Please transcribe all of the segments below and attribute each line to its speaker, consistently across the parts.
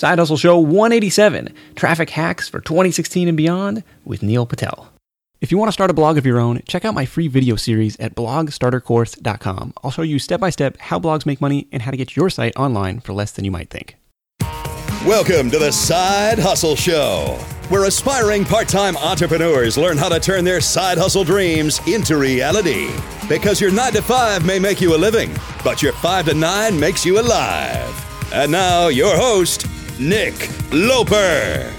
Speaker 1: Side Hustle Show 187 Traffic Hacks for 2016 and Beyond with Neil Patel. If you want to start a blog of your own, check out my free video series at blogstartercourse.com. I'll show you step by step how blogs make money and how to get your site online for less than you might think.
Speaker 2: Welcome to the Side Hustle Show, where aspiring part time entrepreneurs learn how to turn their side hustle dreams into reality. Because your 9 to 5 may make you a living, but your 5 to 9 makes you alive. And now, your host, Nick Loper.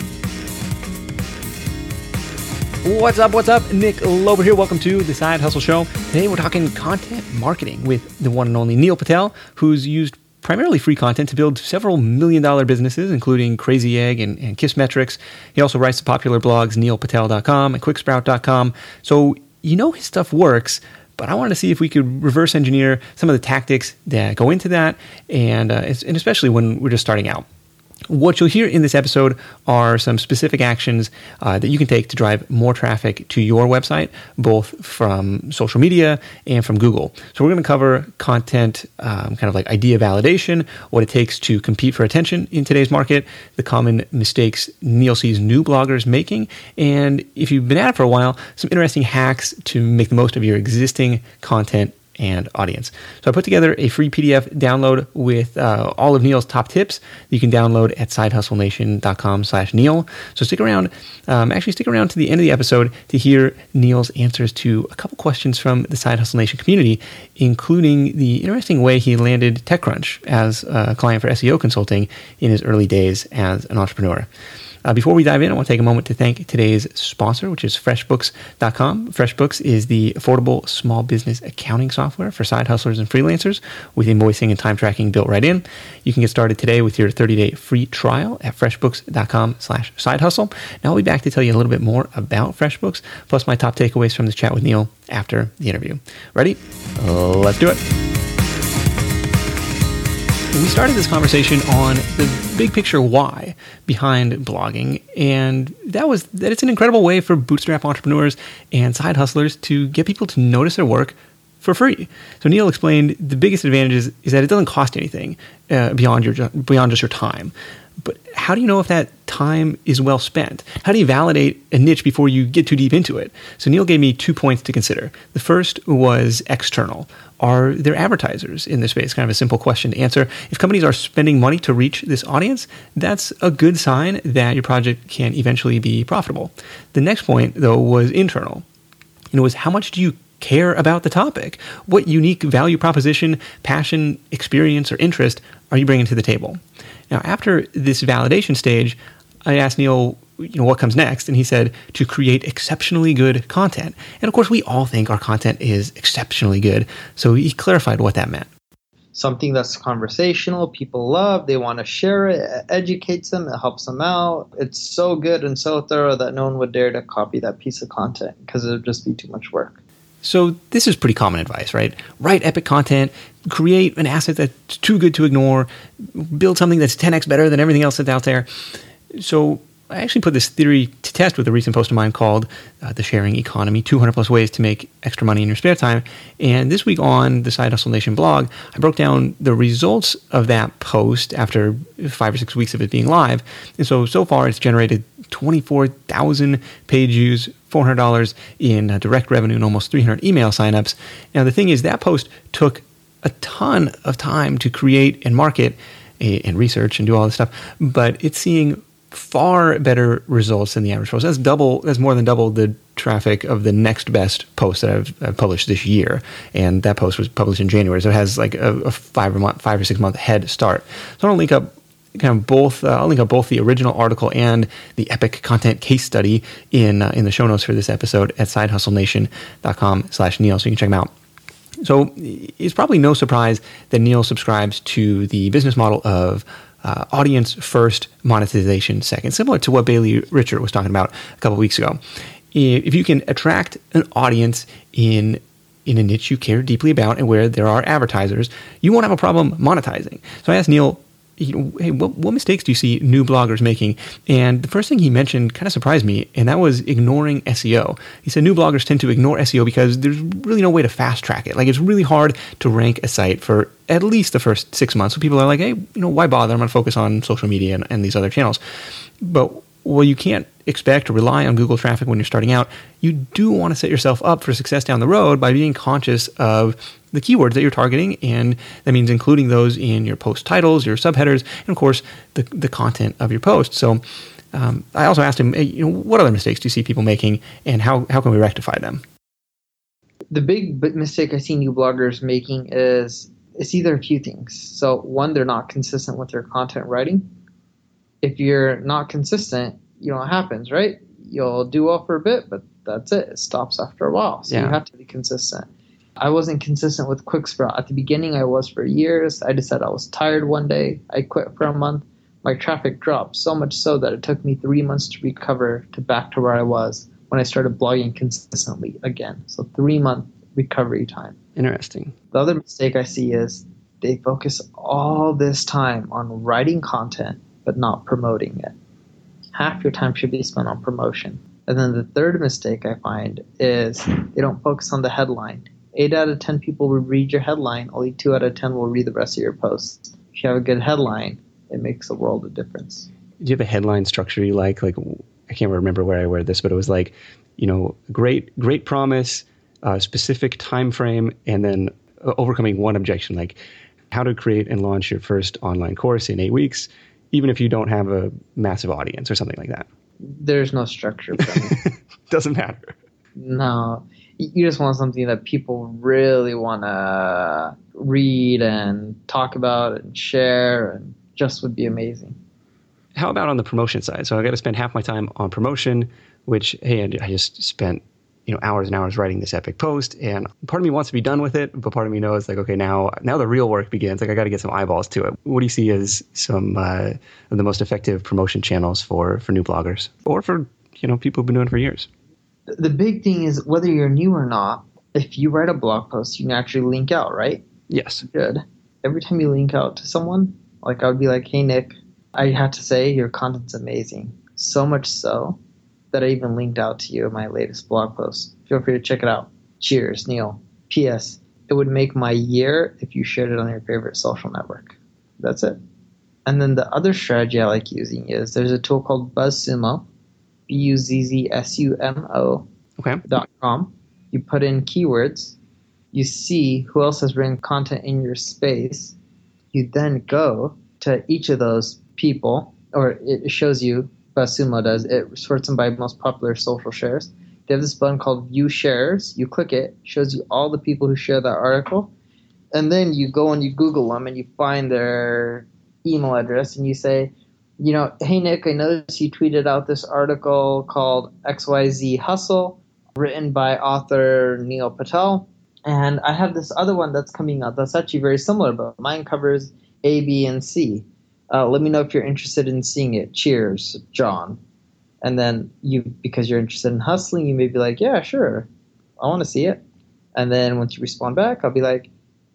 Speaker 1: What's up? What's up? Nick Loper here. Welcome to the Side Hustle Show. Today we're talking content marketing with the one and only Neil Patel, who's used primarily free content to build several million dollar businesses, including Crazy Egg and, and Kissmetrics. He also writes the popular blogs neilpatel.com and quicksprout.com. So you know his stuff works, but I wanted to see if we could reverse engineer some of the tactics that go into that, and, uh, and especially when we're just starting out. What you'll hear in this episode are some specific actions uh, that you can take to drive more traffic to your website, both from social media and from Google. So, we're going to cover content, um, kind of like idea validation, what it takes to compete for attention in today's market, the common mistakes Neil sees new bloggers making, and if you've been at it for a while, some interesting hacks to make the most of your existing content and audience. So I put together a free PDF download with uh, all of Neil's top tips you can download at sidehustlenation.com slash Neil. So stick around, um, actually stick around to the end of the episode to hear Neil's answers to a couple questions from the Side Hustle Nation community, including the interesting way he landed TechCrunch as a client for SEO consulting in his early days as an entrepreneur. Uh, before we dive in, I want to take a moment to thank today's sponsor, which is FreshBooks.com. FreshBooks is the affordable small business accounting software for side hustlers and freelancers with invoicing and time tracking built right in. You can get started today with your 30-day free trial at FreshBooks.com slash side hustle. Now I'll be back to tell you a little bit more about FreshBooks, plus my top takeaways from this chat with Neil after the interview. Ready? Let's do it we started this conversation on the big picture why behind blogging, and that was that it's an incredible way for bootstrap entrepreneurs and side hustlers to get people to notice their work for free. So Neil explained the biggest advantages is that it doesn't cost anything uh, beyond your beyond just your time. But how do you know if that time is well spent? How do you validate a niche before you get too deep into it? So Neil gave me two points to consider. The first was external. Are there advertisers in this space? Kind of a simple question to answer. If companies are spending money to reach this audience, that's a good sign that your project can eventually be profitable. The next point, though, was internal. And it was how much do you care about the topic? What unique value proposition, passion, experience, or interest are you bringing to the table? Now, after this validation stage, I asked Neil, you know, what comes next, and he said to create exceptionally good content. And of course, we all think our content is exceptionally good, so he clarified what that meant.
Speaker 3: Something that's conversational, people love, they want to share it, it educates them, it helps them out. It's so good and so thorough that no one would dare to copy that piece of content because it would just be too much work.
Speaker 1: So this is pretty common advice, right? Write epic content, create an asset that's too good to ignore, build something that's 10x better than everything else that's out there. So I actually put this theory to test with a recent post of mine called uh, The Sharing Economy 200 Plus Ways to Make Extra Money in Your Spare Time. And this week on the Side Hustle Nation blog, I broke down the results of that post after five or six weeks of it being live. And so, so far, it's generated 24,000 page views, $400 in uh, direct revenue, and almost 300 email signups. Now, the thing is, that post took a ton of time to create and market and research and do all this stuff, but it's seeing far better results than the average post. That's double. That's more than double the traffic of the next best post that I've, I've published this year, and that post was published in January, so it has like a, a five or month, five or six month head start. So I'll link up kind of both. Uh, I'll link up both the original article and the epic content case study in uh, in the show notes for this episode at sidehustlenation.com/slash Neil, so you can check them out. So it's probably no surprise that Neil subscribes to the business model of uh, audience first, monetization second, similar to what Bailey Richert was talking about a couple weeks ago. If you can attract an audience in in a niche you care deeply about and where there are advertisers, you won't have a problem monetizing. So I asked Neil, you know, hey, what, what mistakes do you see new bloggers making? And the first thing he mentioned kind of surprised me, and that was ignoring SEO. He said new bloggers tend to ignore SEO because there's really no way to fast track it. Like it's really hard to rank a site for at least the first six months. So people are like, hey, you know, why bother? I'm going to focus on social media and, and these other channels. But well, you can't expect to rely on Google traffic when you're starting out. You do want to set yourself up for success down the road by being conscious of the keywords that you're targeting, and that means including those in your post titles, your subheaders, and of course the the content of your post. So. Um, I also asked him, hey, you know, what other mistakes do you see people making, and how, how can we rectify them?
Speaker 3: The big mistake I see new bloggers making is it's either a few things. So one, they're not consistent with their content writing. If you're not consistent, you know what happens, right? You'll do well for a bit, but that's it. It stops after a while. So yeah. you have to be consistent. I wasn't consistent with QuickSprout. At the beginning, I was for years. I decided I was tired one day. I quit for a month. My traffic dropped so much so that it took me three months to recover to back to where I was when I started blogging consistently again. So three month recovery time.
Speaker 1: Interesting.
Speaker 3: The other mistake I see is they focus all this time on writing content but not promoting it. Half your time should be spent on promotion. And then the third mistake I find is they don't focus on the headline eight out of ten people will read your headline. Only two out of ten will read the rest of your post. If you have a good headline, it makes a world of difference.
Speaker 4: Do you have a headline structure you like? Like I can't remember where I read this, but it was like, you know, great, great promise, uh, specific time frame, and then overcoming one objection, like how to create and launch your first online course in eight weeks, even if you don't have a massive audience or something like that.
Speaker 3: There's no structure.
Speaker 4: Doesn't matter.
Speaker 3: No, you just want something that people really want to read and talk about and share and just would be amazing.
Speaker 4: How about on the promotion side? So I got to spend half my time on promotion, which hey, I just spent you know hours and hours writing this epic post, and part of me wants to be done with it, but part of me knows like okay, now now the real work begins. Like I got to get some eyeballs to it. What do you see as some uh, of the most effective promotion channels for for new bloggers or for you know people who've been doing it for years?
Speaker 3: the big thing is whether you're new or not, if you write a blog post, you can actually link out, right?
Speaker 4: Yes.
Speaker 3: Good. Every time you link out to someone, like I would be like, hey, Nick, I have to say your content's amazing. So much so that I even linked out to you in my latest blog post. Feel free to check it out. Cheers, Neil. P.S. It would make my year if you shared it on your favorite social network. That's it. And then the other strategy I like using is there's a tool called BuzzSumo B U Z Z S U M O dot com. You put in keywords. You see who else has written content in your space. You then go to each of those people, or it shows you, BuzzSumo does, it sorts them by most popular social shares. They have this button called View Shares. You click it, shows you all the people who share that article. And then you go and you Google them and you find their email address and you say, you know, hey Nick, I noticed you tweeted out this article called XYZ Hustle, written by author Neil Patel. And I have this other one that's coming out that's actually very similar, but mine covers A, B, and C. Uh, let me know if you're interested in seeing it. Cheers, John. And then you, because you're interested in hustling, you may be like, yeah, sure, I want to see it. And then once you respond back, I'll be like,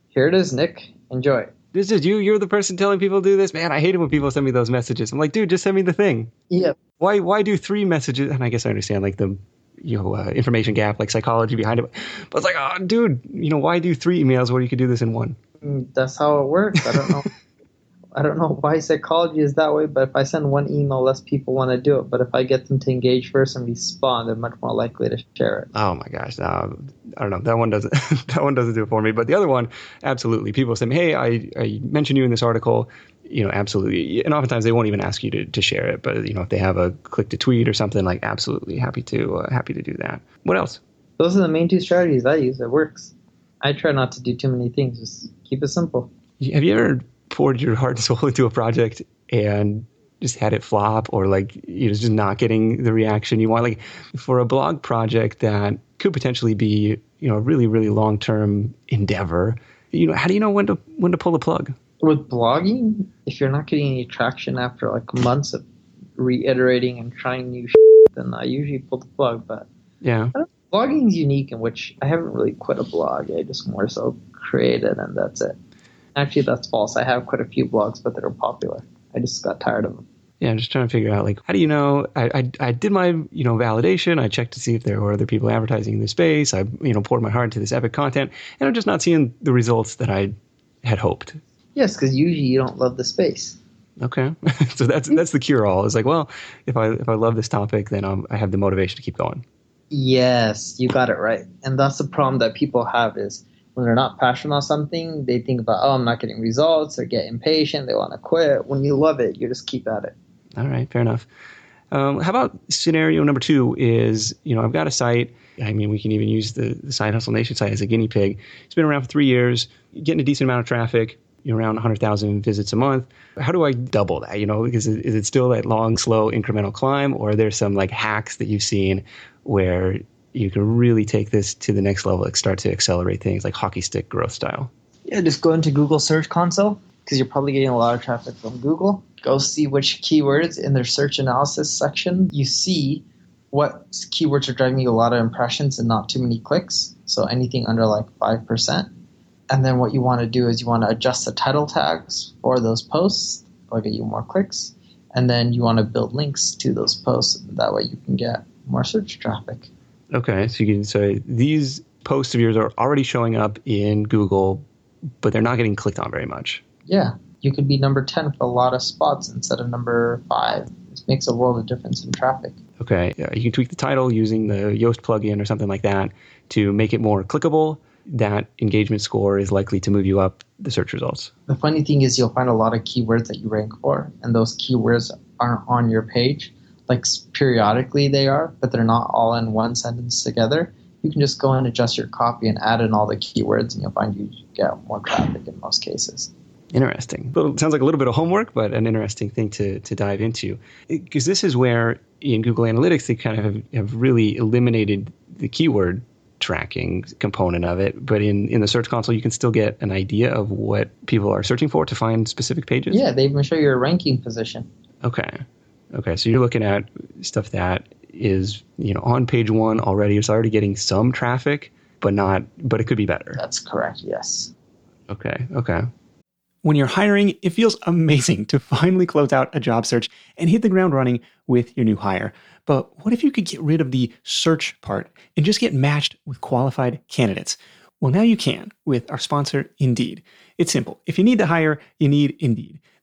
Speaker 3: here it is, Nick. Enjoy
Speaker 4: this is you. You're the person telling people to do this. Man, I hate it when people send me those messages. I'm like, dude, just send me the thing.
Speaker 3: Yeah.
Speaker 4: Why? Why do three messages? And I guess I understand like the you know uh, information gap, like psychology behind it. But it's like, oh, dude, you know, why do three emails where you could do this in one?
Speaker 3: Mm, that's how it works. I don't know. I don't know why psychology is that way, but if I send one email, less people want to do it. But if I get them to engage first and respond, they're much more likely to share it.
Speaker 4: Oh my gosh, uh, I don't know. That one doesn't. that one doesn't do it for me. But the other one, absolutely. People say, "Hey, I, I mentioned you in this article." You know, absolutely. And oftentimes they won't even ask you to, to share it. But you know, if they have a click to tweet or something, like absolutely happy to uh, happy to do that. What else?
Speaker 3: Those are the main two strategies I use. It works. I try not to do too many things. Just keep it simple.
Speaker 4: Have you ever poured your heart and soul into a project and just had it flop or like you know just not getting the reaction you want. Like for a blog project that could potentially be you know a really really long term endeavor you know how do you know when to when to pull the plug?
Speaker 3: With blogging if you're not getting any traction after like months of reiterating and trying new shit, then i usually pull the plug but
Speaker 4: yeah.
Speaker 3: Blogging is unique in which i haven't really quit a blog. I just more so created and that's it Actually, that's false. I have quite a few blogs, but they're popular. I just got tired of them.
Speaker 4: Yeah, I'm just trying to figure out like how do you know? I, I I did my you know validation. I checked to see if there were other people advertising in this space. I you know poured my heart into this epic content, and I'm just not seeing the results that I had hoped.
Speaker 3: Yes, because usually you don't love the space.
Speaker 4: Okay, so that's that's the cure all. It's like, well, if I if I love this topic, then I'm, I have the motivation to keep going.
Speaker 3: Yes, you got it right. And that's the problem that people have is when they're not passionate about something, they think about, oh, I'm not getting results. They get impatient. They want to quit. When you love it, you just keep at it.
Speaker 4: All right, fair enough. Um, how about scenario number two is, you know, I've got a site. I mean, we can even use the, the Side Hustle Nation site as a guinea pig. It's been around for three years, getting a decent amount of traffic, you know, around 100,000 visits a month. How do I double that? You know, is it, is it still that long, slow, incremental climb, or are there some like hacks that you've seen where you can really take this to the next level, like start to accelerate things like hockey stick growth style?
Speaker 3: Yeah, just go into Google Search Console because you're probably getting a lot of traffic from Google. Go see which keywords in their search analysis section you see what keywords are driving you a lot of impressions and not too many clicks. So anything under like 5%. And then what you want to do is you want to adjust the title tags for those posts, will get you more clicks. And then you want to build links to those posts. That way you can get more search traffic.
Speaker 4: Okay, so you can say these posts of yours are already showing up in Google, but they're not getting clicked on very much.
Speaker 3: Yeah, you could be number 10 for a lot of spots instead of number 5. This makes a world of difference in traffic.
Speaker 4: Okay, yeah, you can tweak the title using the Yoast plugin or something like that to make it more clickable. That engagement score is likely to move you up the search results.
Speaker 3: The funny thing is, you'll find a lot of keywords that you rank for, and those keywords aren't on your page like periodically they are, but they're not all in one sentence together. You can just go and adjust your copy and add in all the keywords, and you'll find you get more traffic in most cases.
Speaker 4: Interesting. Well, it sounds like a little bit of homework, but an interesting thing to, to dive into. Because this is where in Google Analytics, they kind of have, have really eliminated the keyword tracking component of it. But in, in the Search Console, you can still get an idea of what people are searching for to find specific pages.
Speaker 3: Yeah, they even show your ranking position.
Speaker 4: Okay. Okay, so you're looking at stuff that is you know on page one already. It's already getting some traffic, but not. But it could be better.
Speaker 3: That's correct. Yes.
Speaker 4: Okay. Okay.
Speaker 1: When you're hiring, it feels amazing to finally close out a job search and hit the ground running with your new hire. But what if you could get rid of the search part and just get matched with qualified candidates? Well, now you can with our sponsor, Indeed. It's simple. If you need to hire, you need Indeed.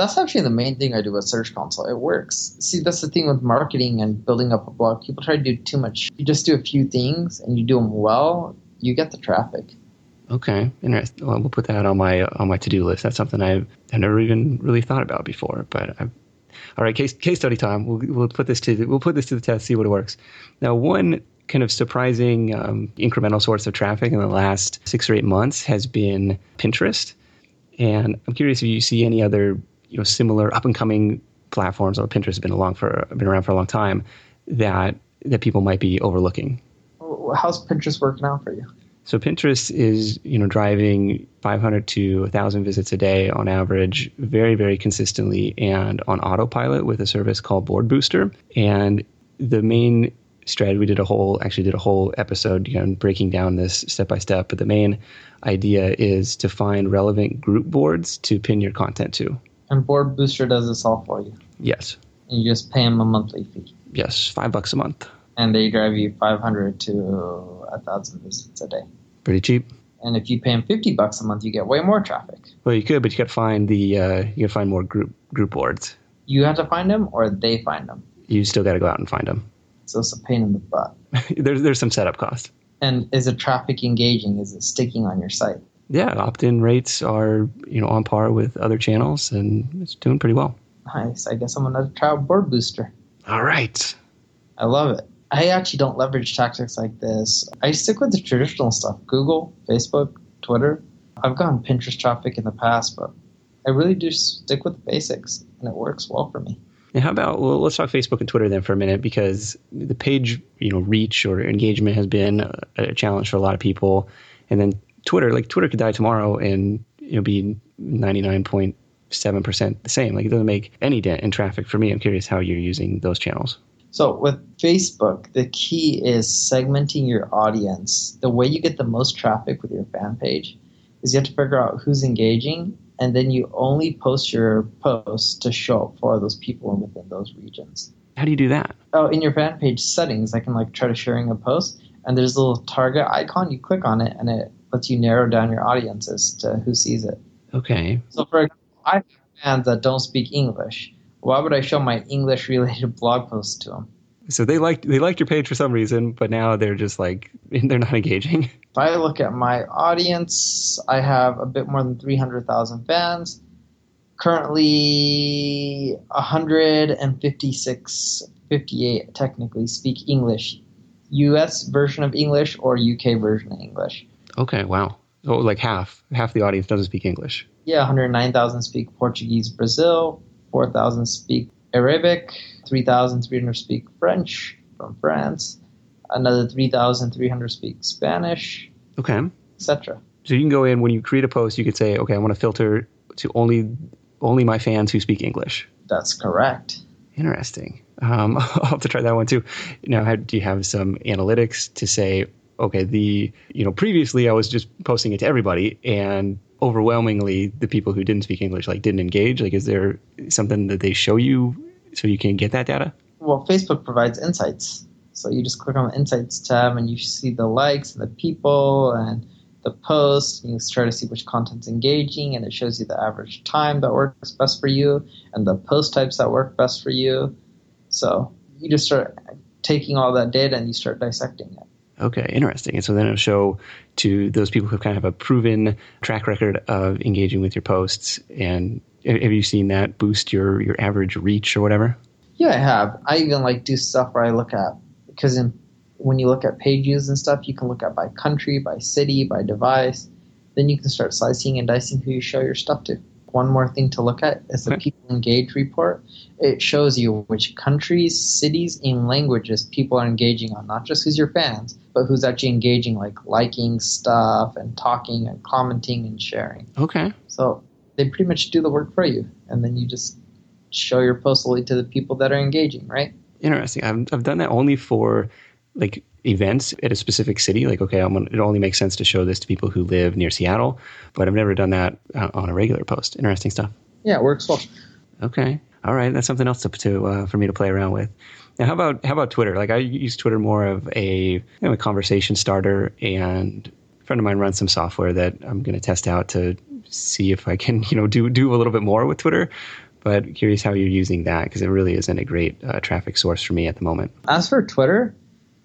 Speaker 3: That's actually the main thing I do with Search Console. It works. See, that's the thing with marketing and building up a blog. People try to do too much. You just do a few things and you do them well, you get the traffic.
Speaker 4: Okay, interesting. Well, we'll put that on my on my to do list. That's something I've, I've never even really thought about before. But I've, all right, case case study time. We'll we'll put this to we'll put this to the test. See what works. Now, one kind of surprising um, incremental source of traffic in the last six or eight months has been Pinterest. And I'm curious if you see any other you know similar up and coming platforms. Although Pinterest has been along for been around for a long time, that that people might be overlooking.
Speaker 3: How's Pinterest working out for you?
Speaker 4: So Pinterest is you know driving 500 to 1,000 visits a day on average, very very consistently, and on autopilot with a service called Board Booster. And the main strategy we did a whole actually did a whole episode you know breaking down this step by step but the main idea is to find relevant group boards to pin your content to
Speaker 3: and board booster does this all for you
Speaker 4: yes
Speaker 3: and you just pay them a monthly fee
Speaker 4: yes five bucks a month
Speaker 3: and they drive you 500 to a thousand visits a day
Speaker 4: pretty cheap
Speaker 3: and if you pay them 50 bucks a month you get way more traffic
Speaker 4: well you could but you got to find the uh, you got to find more group group boards
Speaker 3: You have to find them, or they find them.
Speaker 4: You still got to go out and find them.
Speaker 3: So it's a pain in the butt.
Speaker 4: there's there's some setup cost.
Speaker 3: And is the traffic engaging? Is it sticking on your site?
Speaker 4: Yeah, opt-in rates are you know on par with other channels, and it's doing pretty well.
Speaker 3: Nice. I guess I'm gonna try a board booster.
Speaker 4: All right.
Speaker 3: I love it. I actually don't leverage tactics like this. I stick with the traditional stuff: Google, Facebook, Twitter. I've gotten Pinterest traffic in the past, but I really do stick with the basics, and it works well for me.
Speaker 4: And how about well, let's talk Facebook and Twitter then for a minute because the page you know reach or engagement has been a challenge for a lot of people, and then Twitter like Twitter could die tomorrow and it'll be ninety nine point seven percent the same. Like it doesn't make any dent in traffic for me. I'm curious how you're using those channels.
Speaker 3: So with Facebook, the key is segmenting your audience. The way you get the most traffic with your fan page is you have to figure out who's engaging and then you only post your posts to show up for those people within those regions.
Speaker 4: How do you do that?
Speaker 3: Oh, in your fan page settings, I can like try to sharing a post, and there's a little target icon. You click on it, and it lets you narrow down your audiences to who sees it.
Speaker 4: Okay.
Speaker 3: So, for example, I have fans that don't speak English. Why would I show my English-related blog posts to them?
Speaker 4: So they liked they liked your page for some reason, but now they're just like they're not engaging.
Speaker 3: If I look at my audience, I have a bit more than 300,000 fans. Currently, 156, 58 technically speak English. US version of English or UK version of English.
Speaker 4: Okay, wow. Oh, like half half the audience doesn't speak English.
Speaker 3: Yeah, 109,000 speak Portuguese, Brazil. 4,000 speak Arabic. 3,300 speak French from France. Another 3,300 speak Spanish,
Speaker 4: Okay.
Speaker 3: etc.
Speaker 4: So you can go in when you create a post, you could say, okay, I want to filter to only only my fans who speak English.
Speaker 3: That's correct.
Speaker 4: Interesting. Um, I'll have to try that one too. Now, how, do you have some analytics to say, okay, the you know previously I was just posting it to everybody, and overwhelmingly the people who didn't speak English like didn't engage. Like, is there something that they show you so you can get that data?
Speaker 3: Well, Facebook provides insights. So you just click on the insights tab and you see the likes and the people and the posts. And you try to see which content's engaging, and it shows you the average time that works best for you and the post types that work best for you. So you just start taking all that data and you start dissecting it.
Speaker 4: Okay, interesting. And so then it'll show to those people who kind of have a proven track record of engaging with your posts. And have you seen that boost your your average reach or whatever?
Speaker 3: Yeah, I have. I even like do stuff where I look at because in when you look at page views and stuff, you can look at by country, by city, by device. Then you can start slicing and dicing who you show your stuff to. One more thing to look at is the people engaged report. It shows you which countries, cities, and languages people are engaging on, not just who's your fans, but who's actually engaging, like liking stuff and talking and commenting and sharing.
Speaker 4: Okay.
Speaker 3: So they pretty much do the work for you, and then you just show your post to the people that are engaging, right?
Speaker 4: Interesting. I've, I've done that only for like events at a specific city. Like, okay, I'm gonna, it only makes sense to show this to people who live near Seattle, but I've never done that uh, on a regular post. Interesting stuff.
Speaker 3: Yeah, it works well.
Speaker 4: Okay. All right. That's something else to, to uh, for me to play around with. Now, how about how about Twitter? Like, I use Twitter more of a, you know, a conversation starter, and a friend of mine runs some software that I'm going to test out to see if I can, you know, do do a little bit more with Twitter. But curious how you're using that because it really isn't a great uh, traffic source for me at the moment.
Speaker 3: As for Twitter,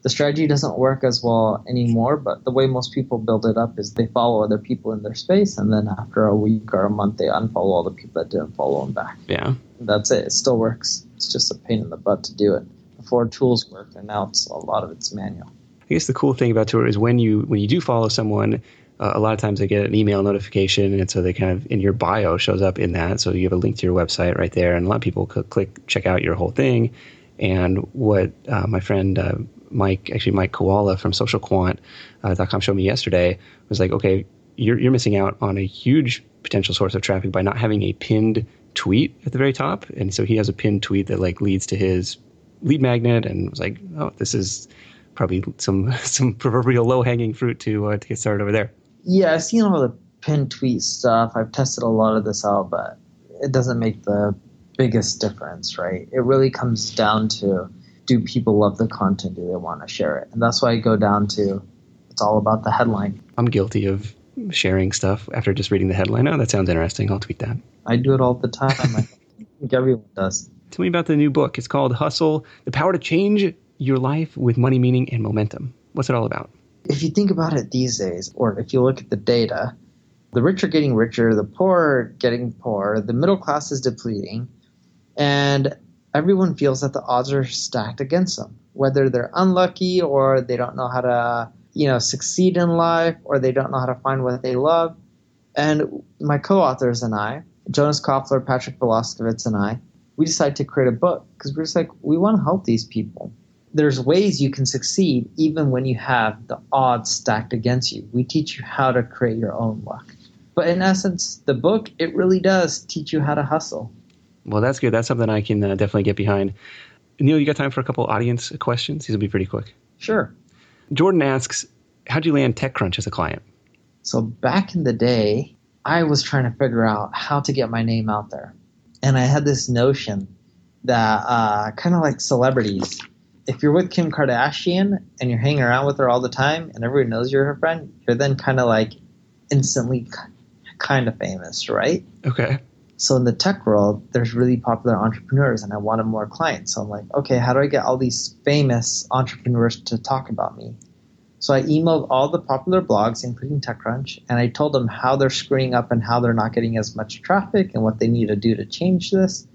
Speaker 3: the strategy doesn't work as well anymore, but the way most people build it up is they follow other people in their space, and then after a week or a month, they unfollow all the people that didn't follow them back.
Speaker 4: Yeah.
Speaker 3: That's it. It still works. It's just a pain in the butt to do it. Before tools worked, and now it's a lot of it's manual.
Speaker 4: I guess the cool thing about Twitter is when you when you do follow someone, uh, a lot of times they get an email notification, and so they kind of in your bio shows up in that. So you have a link to your website right there, and a lot of people could click check out your whole thing. And what uh, my friend uh, Mike, actually Mike Kawula from SocialQuant.com showed me yesterday was like, okay, you're you're missing out on a huge potential source of traffic by not having a pinned tweet at the very top. And so he has a pinned tweet that like leads to his lead magnet, and was like, oh, this is probably some some proverbial low hanging fruit to uh, to get started over there.
Speaker 3: Yeah, I've seen all the pinned tweet stuff. I've tested a lot of this out, but it doesn't make the biggest difference, right? It really comes down to do people love the content? Do they want to share it? And that's why I go down to it's all about the headline.
Speaker 4: I'm guilty of sharing stuff after just reading the headline. Oh, that sounds interesting. I'll tweet that.
Speaker 3: I do it all the time. I think everyone does.
Speaker 4: Tell me about the new book. It's called Hustle The Power to Change Your Life with Money, Meaning, and Momentum. What's it all about?
Speaker 3: If you think about it these days, or if you look at the data, the rich are getting richer, the poor are getting poorer, the middle class is depleting, and everyone feels that the odds are stacked against them, whether they're unlucky or they don't know how to, you know, succeed in life or they don't know how to find what they love. And my co-authors and I, Jonas Koffler, Patrick Vlaskovits, and I, we decided to create a book because we're just like we want to help these people. There's ways you can succeed even when you have the odds stacked against you. We teach you how to create your own luck. But in essence, the book it really does teach you how to hustle.
Speaker 4: Well, that's good. That's something I can uh, definitely get behind. Neil, you got time for a couple audience questions? These will be pretty quick.
Speaker 3: Sure.
Speaker 4: Jordan asks, "How'd you land TechCrunch as a client?"
Speaker 3: So back in the day, I was trying to figure out how to get my name out there, and I had this notion that uh, kind of like celebrities. If you're with Kim Kardashian and you're hanging around with her all the time, and everyone knows you're her friend, you're then kind of like instantly kind of famous, right?
Speaker 4: Okay.
Speaker 3: So in the tech world, there's really popular entrepreneurs, and I wanted more clients. So I'm like, okay, how do I get all these famous entrepreneurs to talk about me? So I emailed all the popular blogs, including TechCrunch, and I told them how they're screwing up and how they're not getting as much traffic and what they need to do to change this.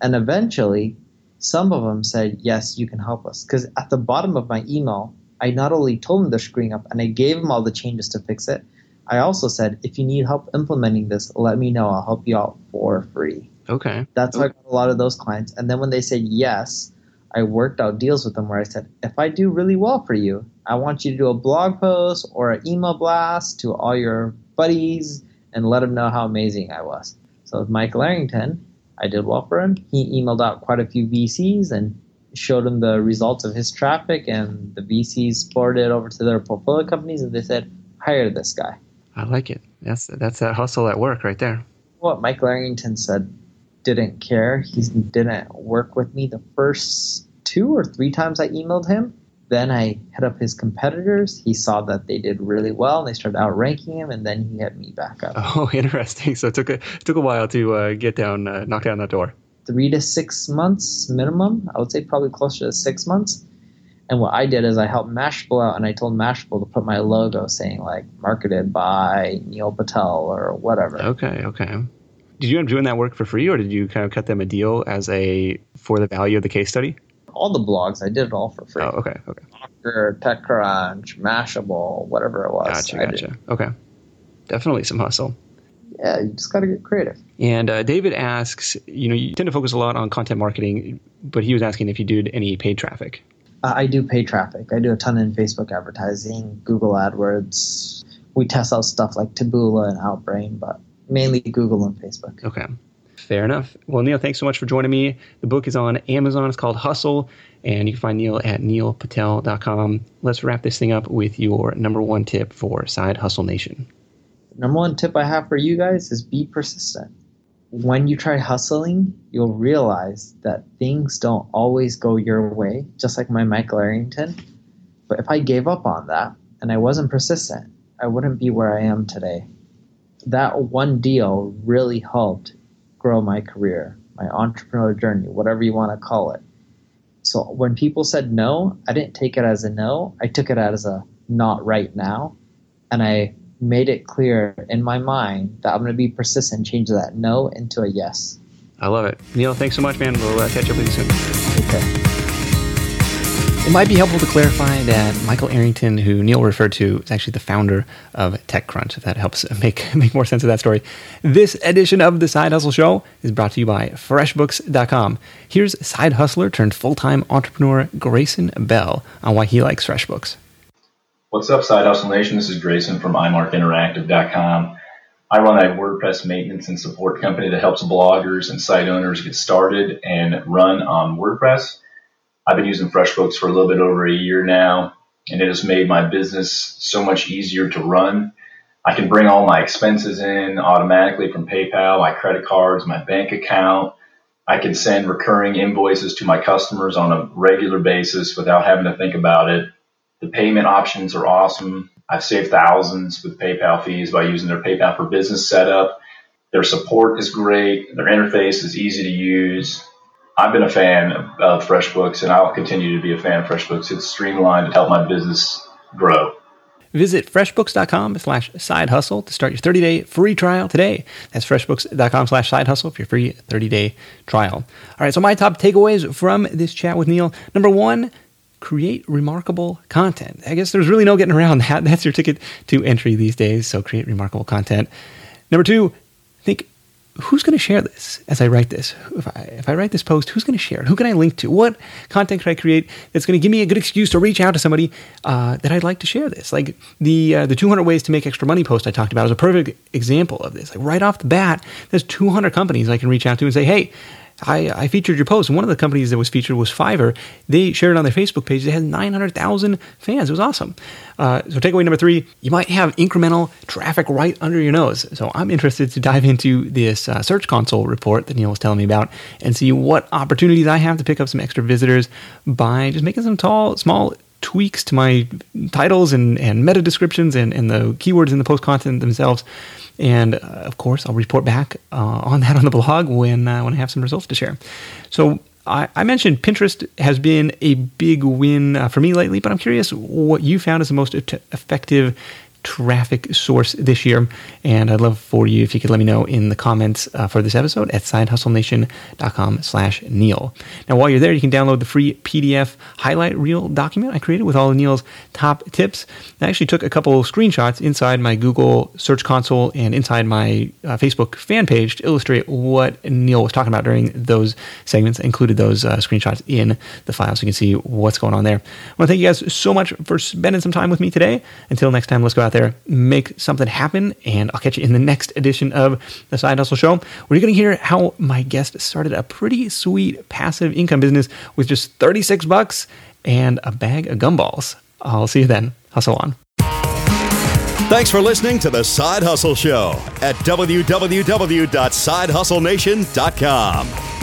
Speaker 3: And eventually, some of them said, yes, you can help us. Because at the bottom of my email, I not only told them they're screwing up and I gave them all the changes to fix it, I also said, if you need help implementing this, let me know. I'll help you out for free.
Speaker 4: Okay.
Speaker 3: That's why I got a lot of those clients. And then when they said yes, I worked out deals with them where I said, if I do really well for you, I want you to do a blog post or an email blast to all your buddies and let them know how amazing I was. So with Mike Arrington, I did well for him. He emailed out quite a few VCs and showed him the results of his traffic, and the VCs forwarded it over to their portfolio companies, and they said, hire this guy.
Speaker 4: I like it. That's that's that hustle at work right there.
Speaker 3: What Mike Arrington said didn't care. He didn't work with me the first two or three times I emailed him. Then I hit up his competitors. He saw that they did really well, and they started outranking him. And then he hit me back up.
Speaker 4: Oh, interesting. So it took a took a while to uh, get down, uh, knock down that door.
Speaker 3: Three to six months minimum. I would say probably closer to six months. And what I did is I helped Mashable out, and I told Mashable to put my logo saying like marketed by Neil Patel or whatever.
Speaker 4: Okay, okay. Did you end up doing that work for free, or did you kind of cut them a deal as a for the value of the case study?
Speaker 3: All the blogs, I did it all for free.
Speaker 4: Oh, okay, okay.
Speaker 3: Docker, TechCrunch, Mashable, whatever it was.
Speaker 4: Gotcha, gotcha. Okay, definitely some hustle.
Speaker 3: Yeah, you just got to get creative.
Speaker 4: And uh, David asks, you know, you tend to focus a lot on content marketing, but he was asking if you did any paid traffic.
Speaker 3: Uh, I do pay traffic. I do a ton in Facebook advertising, Google AdWords. We test out stuff like Taboola and Outbrain, but mainly Google and Facebook.
Speaker 4: Okay. Fair enough. Well, Neil, thanks so much for joining me. The book is on Amazon. It's called Hustle, and you can find Neil at neilpatel.com. Let's wrap this thing up with your number one tip for Side Hustle Nation.
Speaker 3: Number one tip I have for you guys is be persistent when you try hustling, you'll realize that things don't always go your way, just like my Michael Arrington. But if I gave up on that and I wasn't persistent, I wouldn't be where I am today. That one deal really helped grow my career, my entrepreneur journey, whatever you want to call it. So when people said no, I didn't take it as a no. I took it as a not right now. And I made it clear in my mind that I'm going to be persistent, change that no into a yes.
Speaker 4: I love it. Neil, thanks so much, man. We'll uh, catch up with you soon.
Speaker 3: Okay.
Speaker 1: It might be helpful to clarify that Michael Arrington, who Neil referred to, is actually the founder of TechCrunch, if that helps make, make more sense of that story. This edition of the Side Hustle Show is brought to you by FreshBooks.com. Here's side hustler turned full time entrepreneur Grayson Bell on why he likes FreshBooks.
Speaker 5: What's up, Side Hustle Nation? This is Grayson from iMarkInteractive.com. I run a WordPress maintenance and support company that helps bloggers and site owners get started and run on WordPress. I've been using FreshBooks for a little bit over a year now, and it has made my business so much easier to run. I can bring all my expenses in automatically from PayPal, my credit cards, my bank account. I can send recurring invoices to my customers on a regular basis without having to think about it. The payment options are awesome. I've saved thousands with PayPal fees by using their PayPal for Business setup. Their support is great. Their interface is easy to use. I've been a fan of FreshBooks, and I'll continue to be a fan of FreshBooks. It's streamlined to help my business grow.
Speaker 1: Visit freshbooks.com slash side hustle to start your 30 day free trial today. That's freshbooks.com slash side hustle for your free 30 day trial. All right, so my top takeaways from this chat with Neil. Number one, create remarkable content. I guess there's really no getting around that. That's your ticket to entry these days. So create remarkable content. Number two, think who's going to share this as I write this? If I, if I write this post, who's going to share it? Who can I link to? What content can I create that's going to give me a good excuse to reach out to somebody uh, that I'd like to share this? Like the uh, the 200 ways to make extra money post I talked about is a perfect example of this. Like right off the bat, there's 200 companies I can reach out to and say, hey, I, I, featured your post. And one of the companies that was featured was Fiverr. They shared it on their Facebook page. They had 900,000 fans. It was awesome. Uh, so, takeaway number three you might have incremental traffic right under your nose. So, I'm interested to dive into this uh, Search Console report that Neil was telling me about and see what opportunities I have to pick up some extra visitors by just making some tall, small tweaks to my titles and, and meta descriptions and, and the keywords in the post content themselves and uh, of course, I'll report back uh, on that on the blog when uh, when I have some results to share. So I, I mentioned Pinterest has been a big win uh, for me lately, but I'm curious what you found as the most effective traffic source this year. And I'd love for you if you could let me know in the comments uh, for this episode at sidehustlenation.com slash Neil. Now, while you're there, you can download the free PDF highlight reel document I created with all of Neil's top tips. I actually took a couple screenshots inside my Google Search Console and inside my uh, Facebook fan page to illustrate what Neil was talking about during those segments. I included those uh, screenshots in the file so you can see what's going on there. I want to thank you guys so much for spending some time with me today. Until next time, let's go out there, make something happen, and I'll catch you in the next edition of the Side Hustle Show, where you're going to hear how my guest started a pretty sweet passive income business with just 36 bucks and a bag of gumballs. I'll see you then. Hustle on.
Speaker 2: Thanks for listening to the Side Hustle Show at www.sidehustlenation.com.